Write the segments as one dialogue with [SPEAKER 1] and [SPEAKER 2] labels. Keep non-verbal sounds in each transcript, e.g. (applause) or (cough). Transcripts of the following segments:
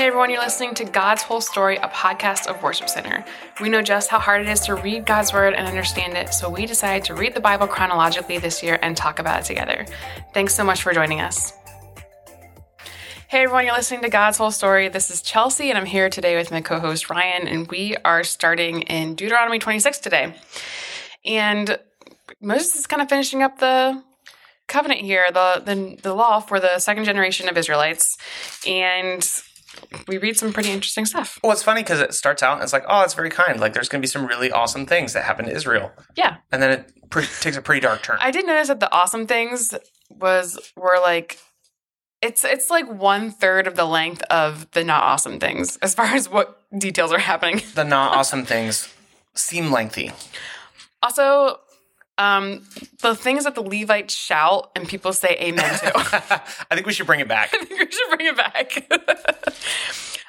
[SPEAKER 1] Hey everyone, you're listening to God's Whole Story, a podcast of Worship Center. We know just how hard it is to read God's Word and understand it, so we decided to read the Bible chronologically this year and talk about it together. Thanks so much for joining us. Hey everyone, you're listening to God's Whole Story. This is Chelsea, and I'm here today with my co host Ryan, and we are starting in Deuteronomy 26 today. And Moses is kind of finishing up the covenant here, the, the, the law for the second generation of Israelites. And we read some pretty interesting stuff.
[SPEAKER 2] Well, it's funny because it starts out and it's like, oh, it's very kind. Like, there's going to be some really awesome things that happen to Israel.
[SPEAKER 1] Yeah.
[SPEAKER 2] And then it pre- takes a pretty dark turn.
[SPEAKER 1] I did notice that the awesome things was were like it's it's like one third of the length of the not awesome things as far as what details are happening.
[SPEAKER 2] the not (laughs) awesome things seem lengthy.
[SPEAKER 1] Also, um, the things that the Levites shout and people say amen to. (laughs)
[SPEAKER 2] I think we should bring it back. (laughs)
[SPEAKER 1] I think we should bring it back.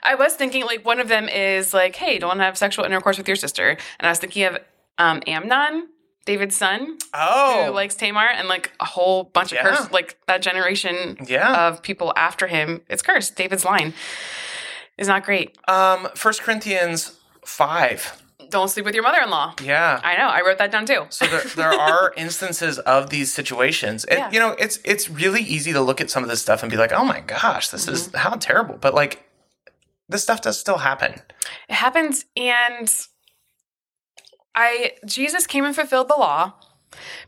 [SPEAKER 1] (laughs) I was thinking like one of them is like, hey, don't have sexual intercourse with your sister. And I was thinking of um, Amnon, David's son,
[SPEAKER 2] Oh.
[SPEAKER 1] who likes Tamar, and like a whole bunch of
[SPEAKER 2] Yeah.
[SPEAKER 1] curse, like that generation
[SPEAKER 2] Yeah.
[SPEAKER 1] of people after him. It's cursed. David's line is not great.
[SPEAKER 2] um, 1 Corinthians 5.
[SPEAKER 1] Don't sleep with your mother-in-law.
[SPEAKER 2] Yeah.
[SPEAKER 1] I know. I wrote that down too.
[SPEAKER 2] So there, there are (laughs) instances of these situations, and
[SPEAKER 1] Yeah.
[SPEAKER 2] you know, it's it's really easy to look at some of this stuff and be like, "Oh my gosh, this is
[SPEAKER 1] Mm-hmm.
[SPEAKER 2] how terrible." But like, this stuff does still happen.
[SPEAKER 1] It happens, and I Jesus came and fulfilled the law,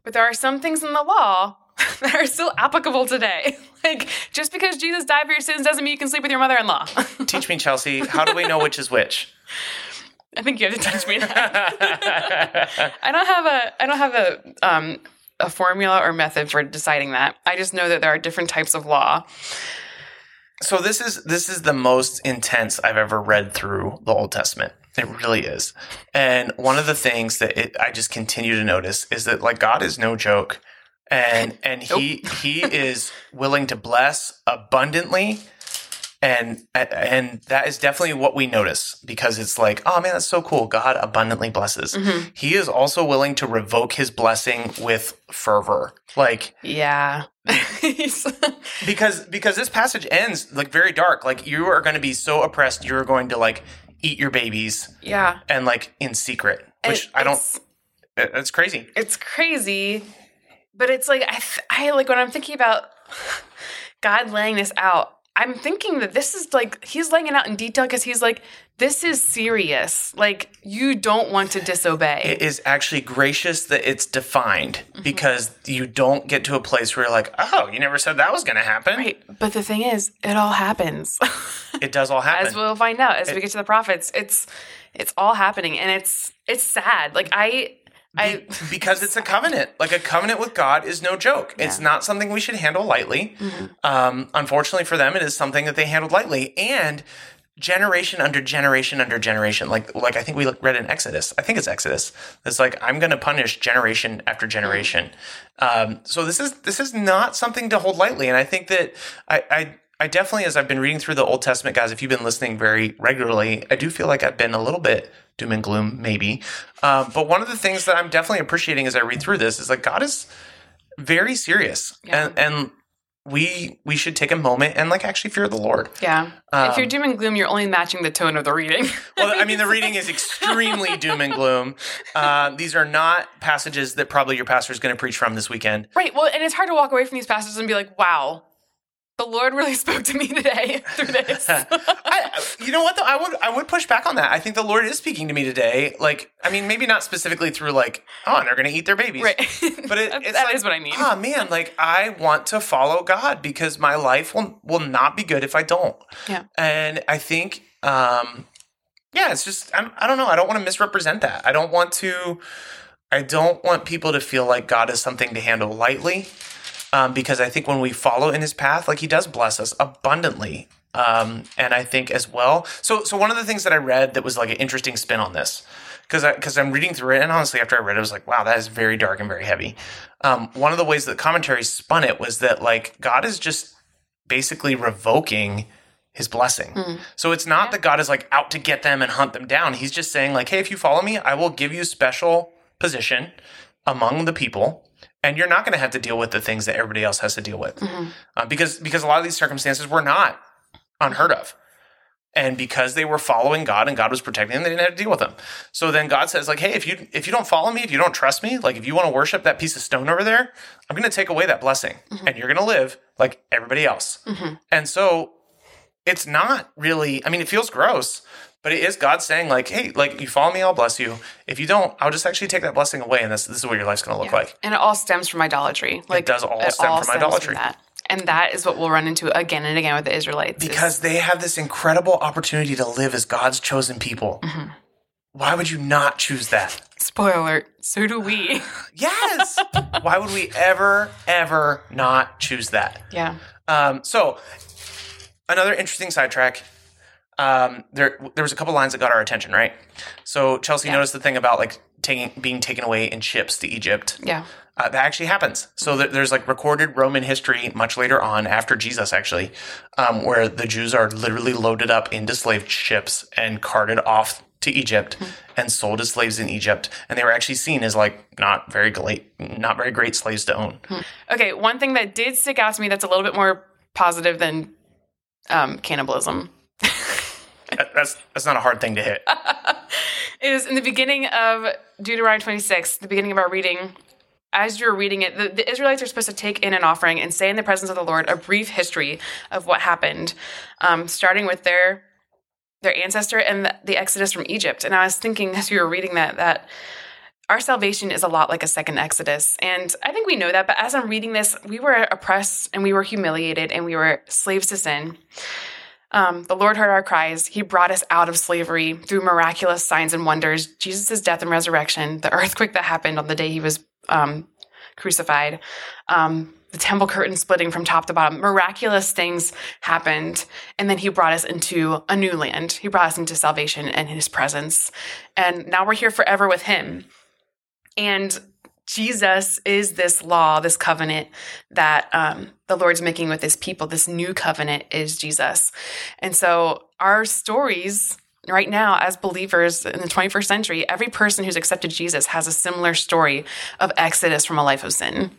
[SPEAKER 1] but there are some things in the law (laughs) that are still applicable today. (laughs) Like just because Jesus died for your sins doesn't mean you can sleep with your mother-in-law.
[SPEAKER 2] Teach me, Chelsea. How do we know which is which?
[SPEAKER 1] I think you have to teach me that. (laughs) I don't have a I don't have a um a formula or method for deciding that. I just know that there are different types of law.
[SPEAKER 2] So this is this is the most intense I've ever read through the Old Testament. It really is. And one of the things that it, I just continue to notice is that like God is no joke. And and he he is willing to bless abundantly and and that is definitely what we notice because it's like, oh man, that's so cool. God abundantly blesses. Mm-hmm. He is also willing to revoke his blessing with fervor. Like
[SPEAKER 1] Yeah. (laughs) (laughs)
[SPEAKER 2] Because because this passage ends like very dark like you are going to be so oppressed you're going to like eat your babies
[SPEAKER 1] yeah.
[SPEAKER 2] and like in secret which
[SPEAKER 1] It-
[SPEAKER 2] i don't
[SPEAKER 1] it's-
[SPEAKER 2] uh, it's crazy
[SPEAKER 1] it's crazy but it's like I, I like when i'm thinking about (laughs) god laying this out i'm thinking that this is like he's laying it out in detail because he's like this is serious. Like you don't want to disobey.
[SPEAKER 2] It is actually gracious that it's defined
[SPEAKER 1] Mm-hmm.
[SPEAKER 2] because you don't get to a place where you're like oh you never said that was going to happen.
[SPEAKER 1] Right. But the thing is it all happens. (laughs)
[SPEAKER 2] It does all happen.
[SPEAKER 1] as we'll find out as we get to the prophets. It's it's all happening and it's it's sad. Like i i
[SPEAKER 2] because it's a covenant. Like a covenant with God is no joke. It's not something we should handle lightly.
[SPEAKER 1] Mm-hmm.
[SPEAKER 2] Um, unfortunately for them, it is something that they handled lightly and generation under generation under generation. Like like I think we read in Exodus. I think it's Exodus. It's like I'm going to punish generation after generation. Um, so this is this is not something to hold lightly. And I think that I. I I definitely, as I've been reading through the Old Testament, guys, if you've been listening very regularly, I do feel like I've been a little bit doom and gloom, maybe. Um, but one of the things that I'm definitely appreciating as I read through this is like God is very serious,
[SPEAKER 1] Yeah.
[SPEAKER 2] and and we we should take a moment and like actually fear the Lord.
[SPEAKER 1] yeah if you're doom and gloom you're only matching the tone of the reading (laughs)
[SPEAKER 2] Well, I mean, the reading is extremely (laughs) doom and gloom. Uh, these are not passages that probably your pastor is going to preach from this weekend.
[SPEAKER 1] Right. Well, and it's hard to walk away from these passages and be like, wow, the Lord really (laughs) spoke to me today (laughs) through this. (laughs)
[SPEAKER 2] I, you know what though? I would I would push back on that. I think the Lord is speaking to me today. Like, I mean, maybe not specifically through like, oh, and they're going to eat their babies,
[SPEAKER 1] right.
[SPEAKER 2] But it, it's
[SPEAKER 1] that
[SPEAKER 2] like,
[SPEAKER 1] is what I mean.
[SPEAKER 2] Oh man, like I want to follow God because my life will will not be good if I don't.
[SPEAKER 1] Yeah.
[SPEAKER 2] And I think, um, yeah, it's just I, I don't know. I don't want to misrepresent that. I don't want to. I don't want people to feel like God is something to handle lightly, um, because I think when we follow in His path, like He does bless us abundantly. Um, and I think as well. So, so one of the things that I read that was like an interesting spin on this, because because I'm reading through it, and honestly, after I read it, I was like, wow, that is very dark and very heavy. Um, one of the ways that commentary spun it was that like God is just basically revoking his blessing. So it's not that God is like out to get them and hunt them down. He's just saying like, hey, if you follow me, I will give you special position among the people. And you're not going to have to deal with the things that everybody else has to deal with, mm-hmm. uh, because because a lot of these circumstances were not unheard of. And because they were following God and God was protecting them, they didn't have to deal with them. So then God says, like, hey, if you if you don't follow me, if you don't trust me, like if you want to worship that piece of stone over there, I'm gonna take away that blessing. Mm-hmm. And you're gonna live like everybody else. Mm-hmm. And so it's not really, I mean, it feels gross, but it is God saying, like, hey, like you follow me, I'll bless you. If you don't, I'll just actually take that blessing away, and this this is what your life's gonna look like.
[SPEAKER 1] And it all stems from idolatry. Like it
[SPEAKER 2] does all stem from
[SPEAKER 1] stems
[SPEAKER 2] idolatry.
[SPEAKER 1] that. And that is what we'll run into again and again with the Israelites. is-
[SPEAKER 2] Because they have this incredible opportunity to live as God's chosen people.
[SPEAKER 1] Mm-hmm.
[SPEAKER 2] Why would you not choose that?
[SPEAKER 1] spoiler alert, so do we. (laughs)
[SPEAKER 2] Yes. Why would we ever, ever not choose that?
[SPEAKER 1] yeah.
[SPEAKER 2] Um, so, another interesting sidetrack. Um, there, there was a couple lines that got our attention, right? So Chelsea
[SPEAKER 1] Yeah.
[SPEAKER 2] noticed the thing about like taking being taken away in ships to Egypt.
[SPEAKER 1] Yeah.
[SPEAKER 2] Uh, that actually happens. So there- there's like recorded Roman history much later on, after Jesus actually, um, where the Jews are literally loaded up into slave ships and carted off to Egypt and sold as slaves in Egypt, and they were actually seen as like not very great, not very great slaves to own.
[SPEAKER 1] Okay, one thing that did stick out to me that's a little bit more positive than um, cannibalism
[SPEAKER 2] That's that's not a hard thing to hit. (laughs)
[SPEAKER 1] is in the beginning of Deuteronomy 26, the beginning of our reading. As you're reading it, the, the Israelites are supposed to take in an offering and say in the presence of the Lord a brief history of what happened, um, starting with their their ancestor and the, the exodus from Egypt. And I was thinking as you were reading that that our salvation is a lot like a second exodus, and I think we know that. But as I'm reading this, we were oppressed and we were humiliated and we were slaves to sin. Um, the Lord heard our cries. He brought us out of slavery through miraculous signs and wonders, Jesus' death and resurrection, the earthquake that happened on the day he was um, crucified, um, the temple curtain splitting from top to bottom. Miraculous things happened. And then he brought us into a new land. He brought us into salvation and his presence. And now we're here forever with him. And Jesus is this law, this covenant that um, the Lord's making with his people. This new covenant is Jesus. And so our stories right now, as believers in the 21st century, every person who's accepted Jesus has a similar story of exodus from a life of sin.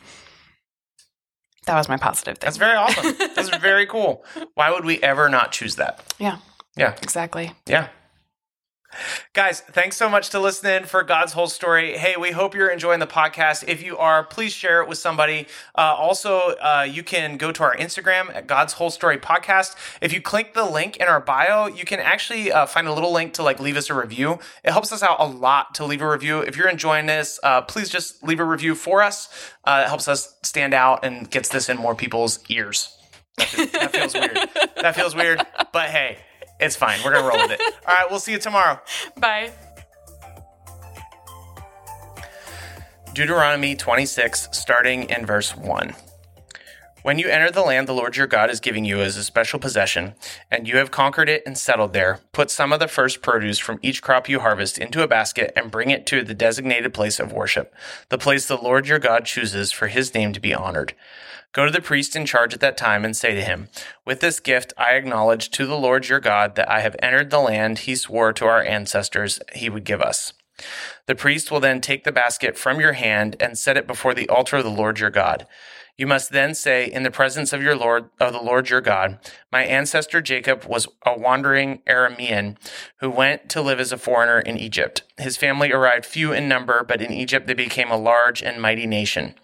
[SPEAKER 1] That was my positive thing.
[SPEAKER 2] That's very awesome. (laughs) That's very cool. Why would we ever not choose that?
[SPEAKER 1] yeah,
[SPEAKER 2] Yeah.
[SPEAKER 1] exactly.
[SPEAKER 2] Yeah. Guys, thanks so much to listening for God's whole story. Hey, we hope you're enjoying the podcast. If you are, please share it with somebody. Uh, also, uh, you can go to our Instagram at God's Whole Story Podcast. If you click the link in our bio, you can actually uh, find a little link to like leave us a review. It helps us out a lot to leave a review. If you're enjoying this, uh, please just leave a review for us. Uh, it helps us stand out and gets this in more people's ears. That fe- that feels weird. That feels weird, but hey, it's fine. We're gonna roll with it. (laughs) All right, we'll see you tomorrow.
[SPEAKER 1] Bye.
[SPEAKER 2] Deuteronomy 26, starting in verse 1. When you enter the land the Lord your God is giving you as a special possession, and you have conquered it and settled there, put some of the first produce from each crop you harvest into a basket and bring it to the designated place of worship, the place the Lord your God chooses for his name to be honored. Go to the priest in charge at that time and say to him, With this gift I acknowledge to the Lord your God that I have entered the land he swore to our ancestors he would give us. The priest will then take the basket from your hand and set it before the altar of the Lord your God. You must then say, in the presence of your Lord, of the Lord your God, my ancestor Jacob was a wandering Aramean who went to live as a foreigner in Egypt. His family arrived few in number, but in Egypt they became a large and mighty nation.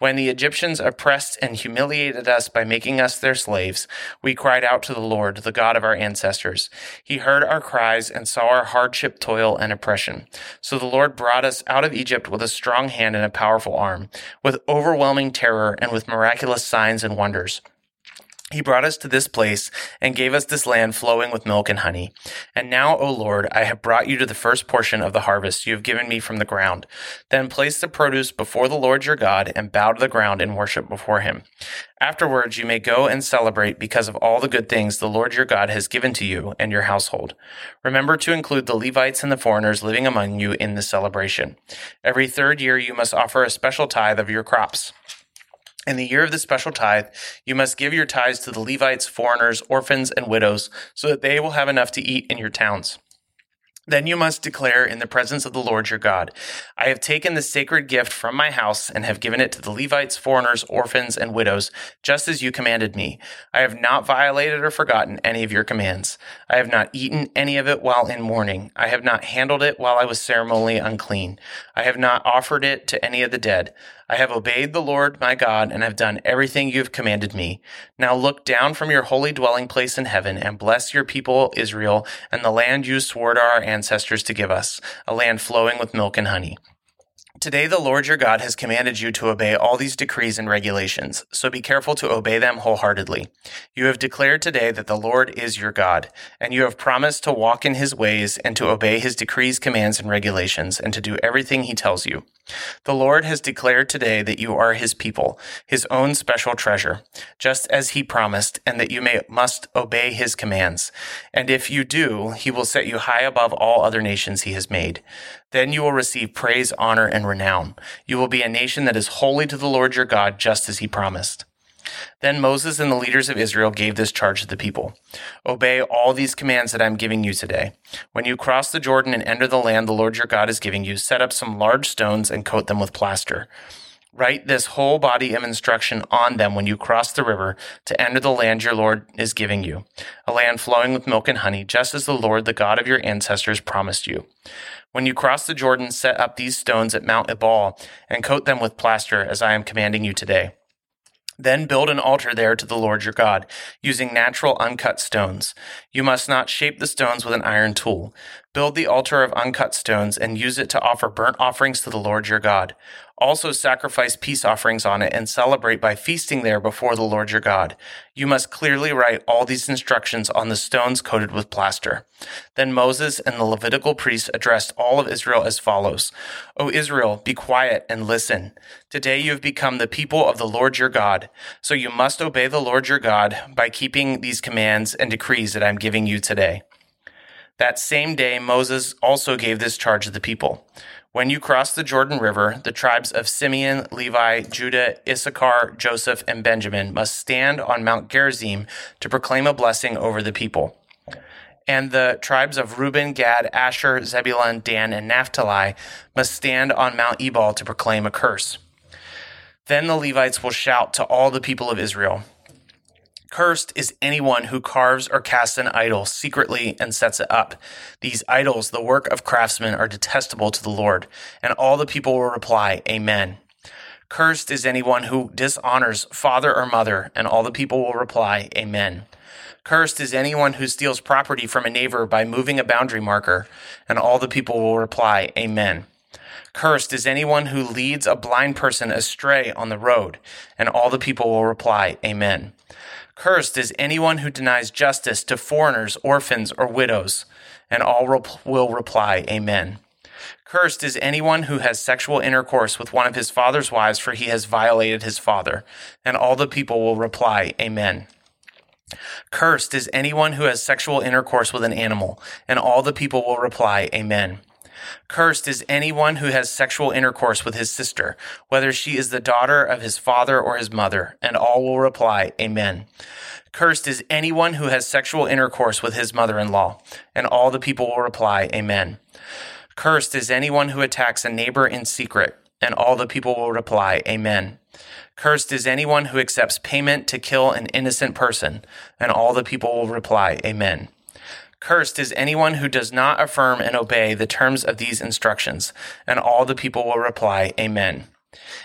[SPEAKER 2] When the Egyptians oppressed and humiliated us by making us their slaves, we cried out to the Lord, the God of our ancestors. He heard our cries and saw our hardship, toil, and oppression. So the Lord brought us out of Egypt with a strong hand and a powerful arm, with overwhelming terror and with miraculous signs and wonders. He brought us to this place and gave us this land flowing with milk and honey. And now, O Lord, I have brought you to the first portion of the harvest you have given me from the ground. Then place the produce before the Lord your God and bow to the ground and worship before him. Afterwards, you may go and celebrate because of all the good things the Lord your God has given to you and your household. Remember to include the Levites and the foreigners living among you in the celebration. Every third year, you must offer a special tithe of your crops. In the year of the special tithe, you must give your tithes to the Levites, foreigners, orphans, and widows, so that they will have enough to eat in your towns. Then you must declare in the presence of the Lord your God, I have taken the sacred gift from my house and have given it to the Levites, foreigners, orphans, and widows, just as you commanded me. I have not violated or forgotten any of your commands. I have not eaten any of it while in mourning. I have not handled it while I was ceremonially unclean. I have not offered it to any of the dead. I have obeyed the Lord my God and have done everything you have commanded me. Now look down from your holy dwelling place in heaven and bless your people Israel and the land you swore to our ancestors to give us, a land flowing with milk and honey. Today, the Lord your God has commanded you to obey all these decrees and regulations, so be careful to obey them wholeheartedly. You have declared today that the Lord is your God, and you have promised to walk in his ways and to obey his decrees, commands, and regulations, and to do everything he tells you. The Lord has declared today that you are his people, his own special treasure, just as he promised, and that you may must obey his commands. And if you do, he will set you high above all other nations he has made. Then you will receive praise, honor, and renown. You will be a nation that is holy to the Lord your God, just as he promised. Then Moses and the leaders of Israel gave this charge to the people Obey all these commands that I am giving you today. When you cross the Jordan and enter the land the Lord your God is giving you, set up some large stones and coat them with plaster. Write this whole body of instruction on them when you cross the river to enter the land your Lord is giving you, a land flowing with milk and honey, just as the Lord, the God of your ancestors, promised you. When you cross the Jordan, set up these stones at Mount Ebal and coat them with plaster, as I am commanding you today. Then build an altar there to the Lord your God, using natural uncut stones. You must not shape the stones with an iron tool. Build the altar of uncut stones and use it to offer burnt offerings to the Lord your God. Also sacrifice peace offerings on it and celebrate by feasting there before the Lord your God. You must clearly write all these instructions on the stones coated with plaster. Then Moses and the Levitical priests addressed all of Israel as follows. O Israel, be quiet and listen. Today you have become the people of the Lord your God. So you must obey the Lord your God by keeping these commands and decrees that I am giving you today. That same day, Moses also gave this charge to the people. When you cross the Jordan River, the tribes of Simeon, Levi, Judah, Issachar, Joseph, and Benjamin must stand on Mount Gerizim to proclaim a blessing over the people. And the tribes of Reuben, Gad, Asher, Zebulun, Dan, and Naphtali must stand on Mount Ebal to proclaim a curse. Then the Levites will shout to all the people of Israel Cursed is anyone who carves or casts an idol secretly and sets it up. These idols, the work of craftsmen, are detestable to the Lord. And all the people will reply, Amen. Cursed is anyone who dishonors father or mother, and all the people will reply, Amen. Cursed is anyone who steals property from a neighbor by moving a boundary marker, and all the people will reply, Amen. Cursed is anyone who leads a blind person astray on the road, and all the people will reply, Amen. Cursed is anyone who denies justice to foreigners, orphans, or widows. And all will reply, Amen. Cursed is anyone who has sexual intercourse with one of his father's wives, for he has violated his father. And all the people will reply, Amen. Cursed is anyone who has sexual intercourse with an animal, and all the people will reply, Amen. Cursed is anyone who has sexual intercourse with his sister, whether she is the daughter of his father or his mother, and all will reply, Amen. Cursed is anyone who has sexual intercourse with his mother in law, and all the people will reply, Amen. Cursed is anyone who attacks a neighbor in secret, and all the people will reply, Amen. Cursed is anyone who accepts payment to kill an innocent person, and all the people will reply, Amen. Cursed is anyone who does not affirm and obey the terms of these instructions. And all the people will reply, Amen.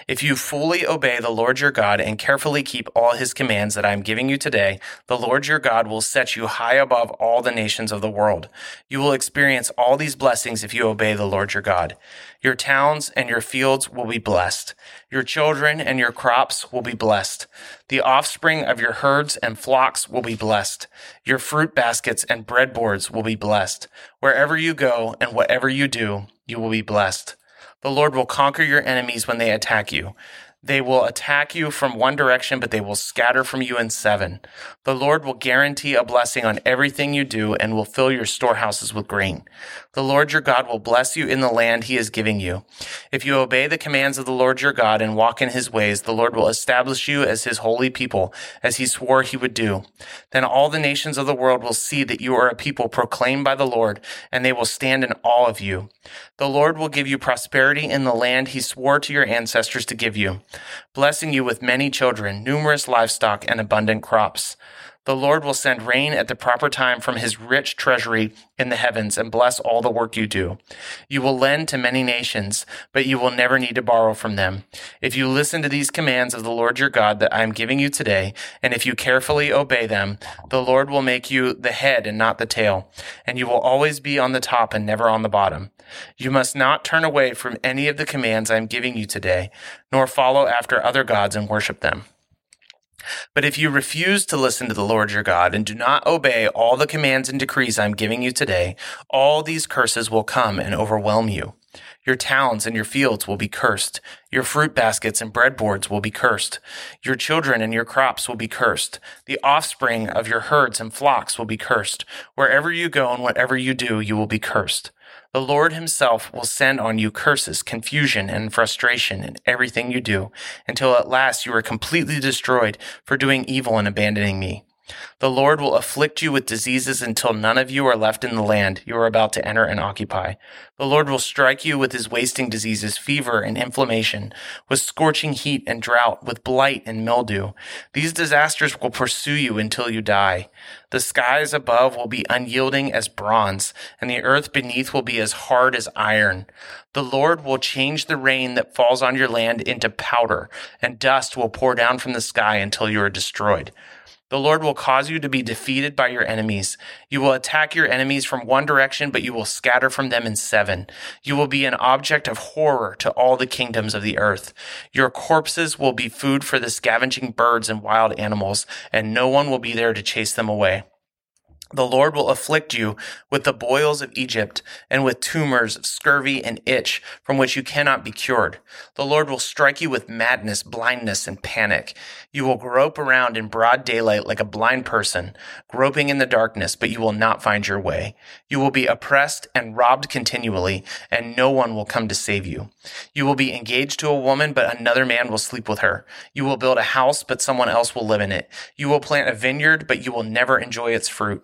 [SPEAKER 2] If you fully obey the Lord your God and carefully keep all his commands that I am giving you today, the Lord your God will set you high above all the nations of the world. You will experience all these blessings if you obey the Lord your God. Your towns and your fields will be blessed. Your children and your crops will be blessed. The offspring of your herds and flocks will be blessed. Your fruit baskets and breadboards will be blessed. Wherever you go and whatever you do, you will be blessed. The Lord will conquer your enemies when they attack you. They will attack you from one direction, but they will scatter from you in seven. The Lord will guarantee a blessing on everything you do and will fill your storehouses with grain. The Lord your God will bless you in the land he is giving you. If you obey the commands of the Lord your God and walk in his ways, the Lord will establish you as his holy people, as he swore he would do. Then all the nations of the world will see that you are a people proclaimed by the Lord, and they will stand in awe of you. The Lord will give you prosperity in the land he swore to your ancestors to give you blessing you with many children, numerous livestock, and abundant crops. The Lord will send rain at the proper time from his rich treasury in the heavens and bless all the work you do. You will lend to many nations, but you will never need to borrow from them. If you listen to these commands of the Lord your God that I am giving you today, and if you carefully obey them, the Lord will make you the head and not the tail, and you will always be on the top and never on the bottom. You must not turn away from any of the commands I am giving you today, nor follow after other gods and worship them. But if you refuse to listen to the Lord your God and do not obey all the commands and decrees I'm giving you today, all these curses will come and overwhelm you. Your towns and your fields will be cursed. Your fruit baskets and breadboards will be cursed. Your children and your crops will be cursed. The offspring of your herds and flocks will be cursed. Wherever you go and whatever you do, you will be cursed. The Lord himself will send on you curses, confusion, and frustration in everything you do, until at last you are completely destroyed for doing evil and abandoning me. The Lord will afflict you with diseases until none of you are left in the land you are about to enter and occupy. The Lord will strike you with his wasting diseases, fever and inflammation, with scorching heat and drought, with blight and mildew. These disasters will pursue you until you die. The skies above will be unyielding as bronze, and the earth beneath will be as hard as iron. The Lord will change the rain that falls on your land into powder, and dust will pour down from the sky until you are destroyed. The Lord will cause you to be defeated by your enemies. You will attack your enemies from one direction, but you will scatter from them in seven. You will be an object of horror to all the kingdoms of the earth. Your corpses will be food for the scavenging birds and wild animals, and no one will be there to chase them away. The Lord will afflict you with the boils of Egypt and with tumors of scurvy and itch from which you cannot be cured. The Lord will strike you with madness, blindness, and panic. You will grope around in broad daylight like a blind person, groping in the darkness, but you will not find your way. You will be oppressed and robbed continually, and no one will come to save you. You will be engaged to a woman, but another man will sleep with her. You will build a house, but someone else will live in it. You will plant a vineyard, but you will never enjoy its fruit.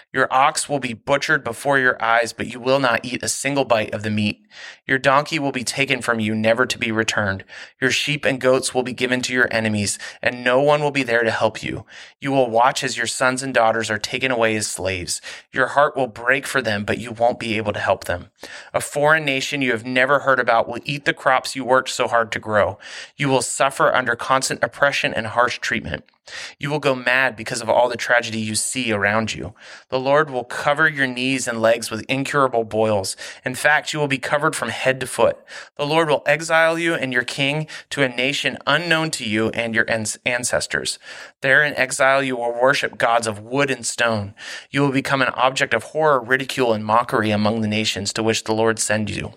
[SPEAKER 2] Your ox will be butchered before your eyes, but you will not eat a single bite of the meat. Your donkey will be taken from you, never to be returned. Your sheep and goats will be given to your enemies, and no one will be there to help you. You will watch as your sons and daughters are taken away as slaves. Your heart will break for them, but you won't be able to help them. A foreign nation you have never heard about will eat the crops you worked so hard to grow. You will suffer under constant oppression and harsh treatment. You will go mad because of all the tragedy you see around you. The Lord will cover your knees and legs with incurable boils. In fact, you will be covered from head to foot. The Lord will exile you and your king to a nation unknown to you and your ancestors. There in exile, you will worship gods of wood and stone. You will become an object of horror, ridicule, and mockery among the nations to which the Lord sends you.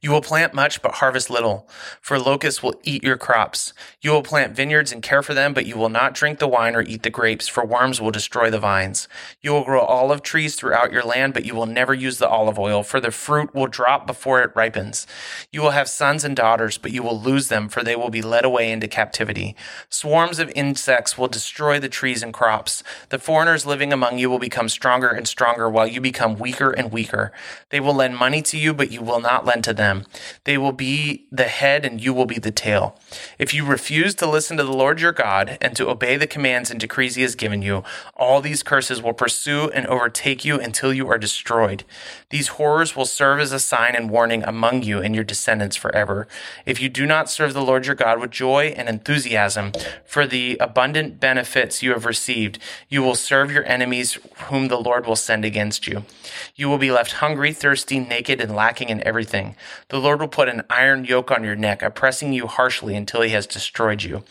[SPEAKER 2] You will plant much, but harvest little, for locusts will eat your crops. You will plant vineyards and care for them, but you will not drink the wine or eat the grapes, for worms will destroy the vines. You will grow olive trees throughout your land, but you will never use the olive oil, for the fruit will drop before it ripens. You will have sons and daughters, but you will lose them, for they will be led away into captivity. Swarms of insects will destroy the trees and crops. The foreigners living among you will become stronger and stronger, while you become weaker and weaker. They will lend money to you, but you will not lend unto them. They will be the head and you will be the tail. If you refuse to listen to the Lord your God and to obey the commands and decrees he has given you, all these curses will pursue and overtake you until you are destroyed. These horrors will serve as a sign and warning among you and your descendants forever. If you do not serve the Lord your God with joy and enthusiasm for the abundant benefits you have received, you will serve your enemies whom the Lord will send against you. You will be left hungry, thirsty, naked, and lacking in everything. The Lord will put an iron yoke on your neck, oppressing you harshly until he has destroyed you.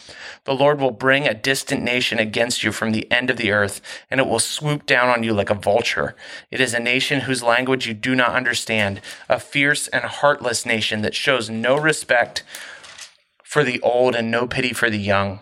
[SPEAKER 2] The Lord will bring a distant nation against you from the end of the earth, and it will swoop down on you like a vulture. It is a nation whose language you do not understand, a fierce and heartless nation that shows no respect for the old and no pity for the young.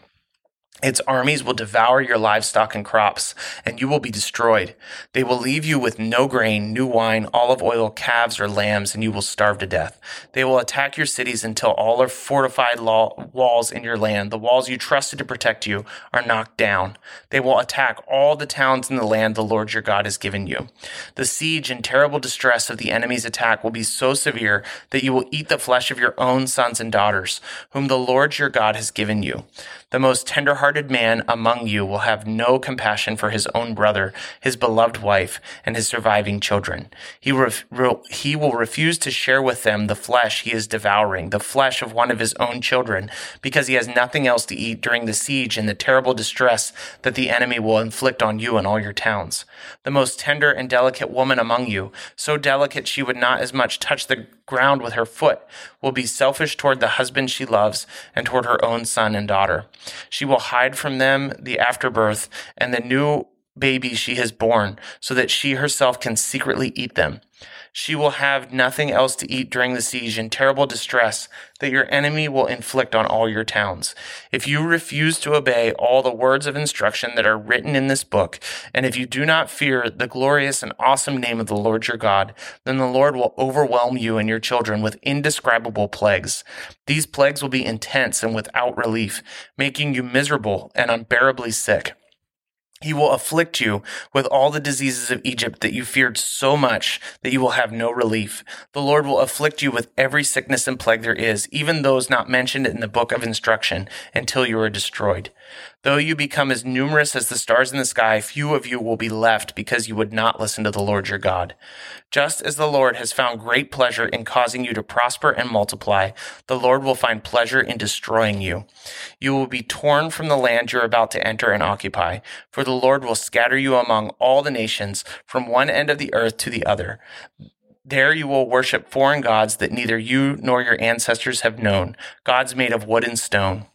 [SPEAKER 2] Its armies will devour your livestock and crops, and you will be destroyed. They will leave you with no grain, new wine, olive oil, calves, or lambs, and you will starve to death. They will attack your cities until all are fortified law- walls in your land, the walls you trusted to protect you, are knocked down. They will attack all the towns in the land the Lord your God has given you. The siege and terrible distress of the enemy's attack will be so severe that you will eat the flesh of your own sons and daughters, whom the Lord your God has given you. The most tender-hearted man among you will have no compassion for his own brother, his beloved wife, and his surviving children. He, ref- he will refuse to share with them the flesh he is devouring, the flesh of one of his own children, because he has nothing else to eat during the siege and the terrible distress that the enemy will inflict on you and all your towns. The most tender and delicate woman among you, so delicate she would not as much touch the ground with her foot, will be selfish toward the husband she loves and toward her own son and daughter. She will hide from them the afterbirth and the new babies she has born, so that she herself can secretly eat them. She will have nothing else to eat during the siege in terrible distress that your enemy will inflict on all your towns. If you refuse to obey all the words of instruction that are written in this book, and if you do not fear the glorious and awesome name of the Lord your God, then the Lord will overwhelm you and your children with indescribable plagues. These plagues will be intense and without relief, making you miserable and unbearably sick. He will afflict you with all the diseases of Egypt that you feared so much that you will have no relief. The Lord will afflict you with every sickness and plague there is, even those not mentioned in the book of instruction, until you are destroyed. Though you become as numerous as the stars in the sky, few of you will be left because you would not listen to the Lord your God. Just as the Lord has found great pleasure in causing you to prosper and multiply, the Lord will find pleasure in destroying you. You will be torn from the land you're about to enter and occupy, for the Lord will scatter you among all the nations from one end of the earth to the other. There you will worship foreign gods that neither you nor your ancestors have known, gods made of wood and stone.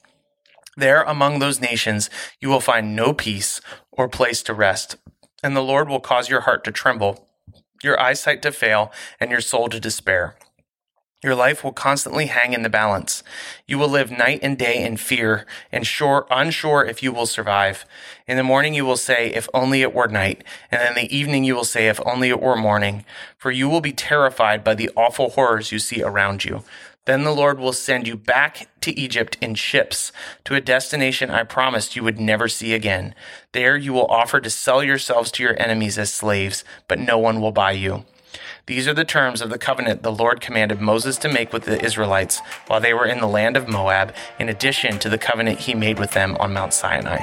[SPEAKER 2] There among those nations you will find no peace or place to rest, and the Lord will cause your heart to tremble, your eyesight to fail, and your soul to despair. Your life will constantly hang in the balance. You will live night and day in fear and sure, unsure if you will survive. In the morning you will say, if only it were night. And in the evening you will say, if only it were morning. For you will be terrified by the awful horrors you see around you. Then the Lord will send you back to Egypt in ships to a destination I promised you would never see again. There you will offer to sell yourselves to your enemies as slaves, but no one will buy you. These are the terms of the covenant the Lord commanded Moses to make with the Israelites while they were in the land of Moab, in addition to the covenant he made with them on Mount Sinai.